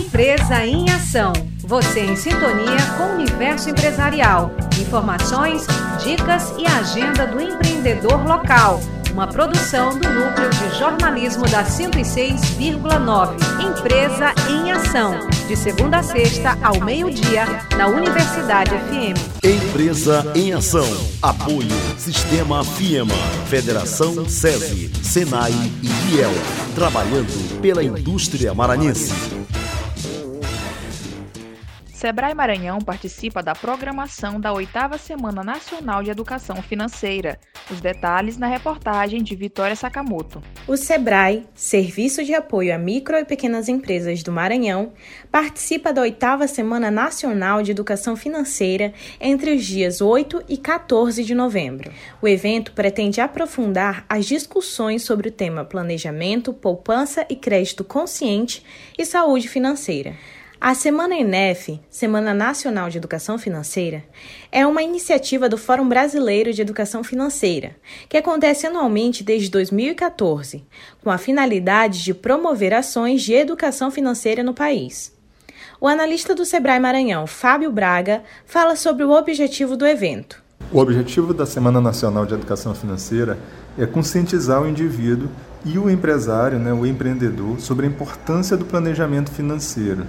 Empresa em Ação. Você em sintonia com o universo empresarial. Informações, dicas e agenda do empreendedor local. Uma produção do Núcleo de Jornalismo da 106,9. Empresa em Ação. De segunda a sexta, ao meio-dia, na Universidade FM. Empresa em Ação. Apoio Sistema FIEMA, Federação SESI, SENAI e IEL. Trabalhando pela indústria maranhense. Sebrae Maranhão participa da programação da oitava Semana Nacional de Educação Financeira. Os detalhes na reportagem de Vitória Sakamoto. O Sebrae, Serviço de Apoio a Micro e Pequenas Empresas do Maranhão, participa da oitava Semana Nacional de Educação Financeira entre os dias 8 e 14 de novembro. O evento pretende aprofundar as discussões sobre o tema planejamento, poupança e crédito consciente e saúde financeira. A Semana ENEF, Semana Nacional de Educação Financeira, é uma iniciativa do Fórum Brasileiro de Educação Financeira, que acontece anualmente desde 2014, com a finalidade de promover ações de educação financeira no país. O analista do Sebrae Maranhão, Fábio Braga, fala sobre o objetivo do evento. O objetivo da Semana Nacional de Educação Financeira é conscientizar o indivíduo e o empresário, né, o empreendedor, sobre a importância do planejamento financeiro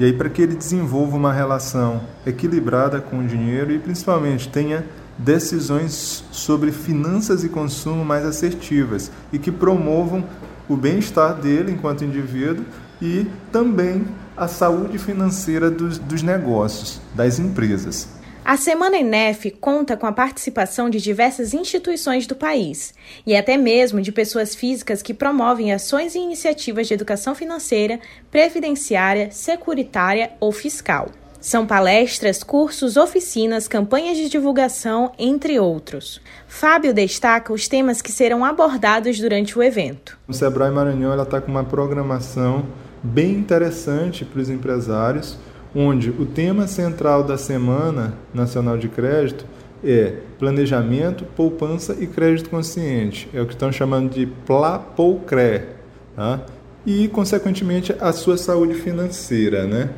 e aí, para que ele desenvolva uma relação equilibrada com o dinheiro e, principalmente, tenha decisões sobre finanças e consumo mais assertivas e que promovam o bem-estar dele enquanto indivíduo e também a saúde financeira dos, dos negócios, das empresas. A Semana INEF conta com a participação de diversas instituições do país e até mesmo de pessoas físicas que promovem ações e iniciativas de educação financeira, previdenciária, securitária ou fiscal. São palestras, cursos, oficinas, campanhas de divulgação, entre outros. Fábio destaca os temas que serão abordados durante o evento. O Sebrae Maranhão está com uma programação bem interessante para os empresários onde o tema central da Semana Nacional de Crédito é planejamento, poupança e crédito consciente. É o que estão chamando de PLAPOUCRE. Tá? E, consequentemente, a sua saúde financeira. Né?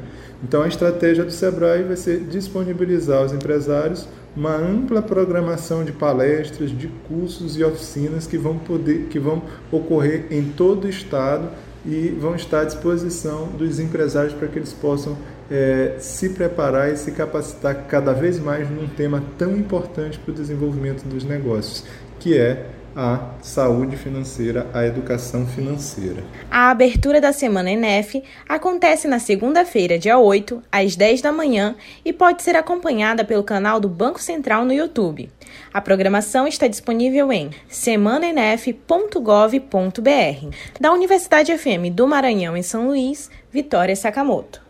Então, a estratégia do SEBRAE vai ser disponibilizar aos empresários uma ampla programação de palestras, de cursos e oficinas que vão, poder, que vão ocorrer em todo o estado e vão estar à disposição dos empresários para que eles possam é, se preparar e se capacitar cada vez mais num tema tão importante para o desenvolvimento dos negócios, que é a saúde financeira, a educação financeira. A abertura da Semana ENEF acontece na segunda-feira, dia 8, às 10 da manhã e pode ser acompanhada pelo canal do Banco Central no YouTube. A programação está disponível em semananef.gov.br. Da Universidade FM do Maranhão em São Luís, Vitória Sakamoto.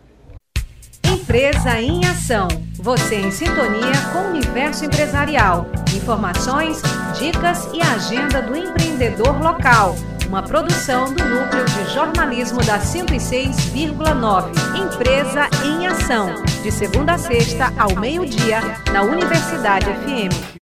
Empresa em Ação. Você em sintonia com o universo empresarial. Informações, dicas e agenda do empreendedor local. Uma produção do Núcleo de Jornalismo da 106,9. Empresa em Ação. De segunda a sexta, ao meio-dia, na Universidade FM.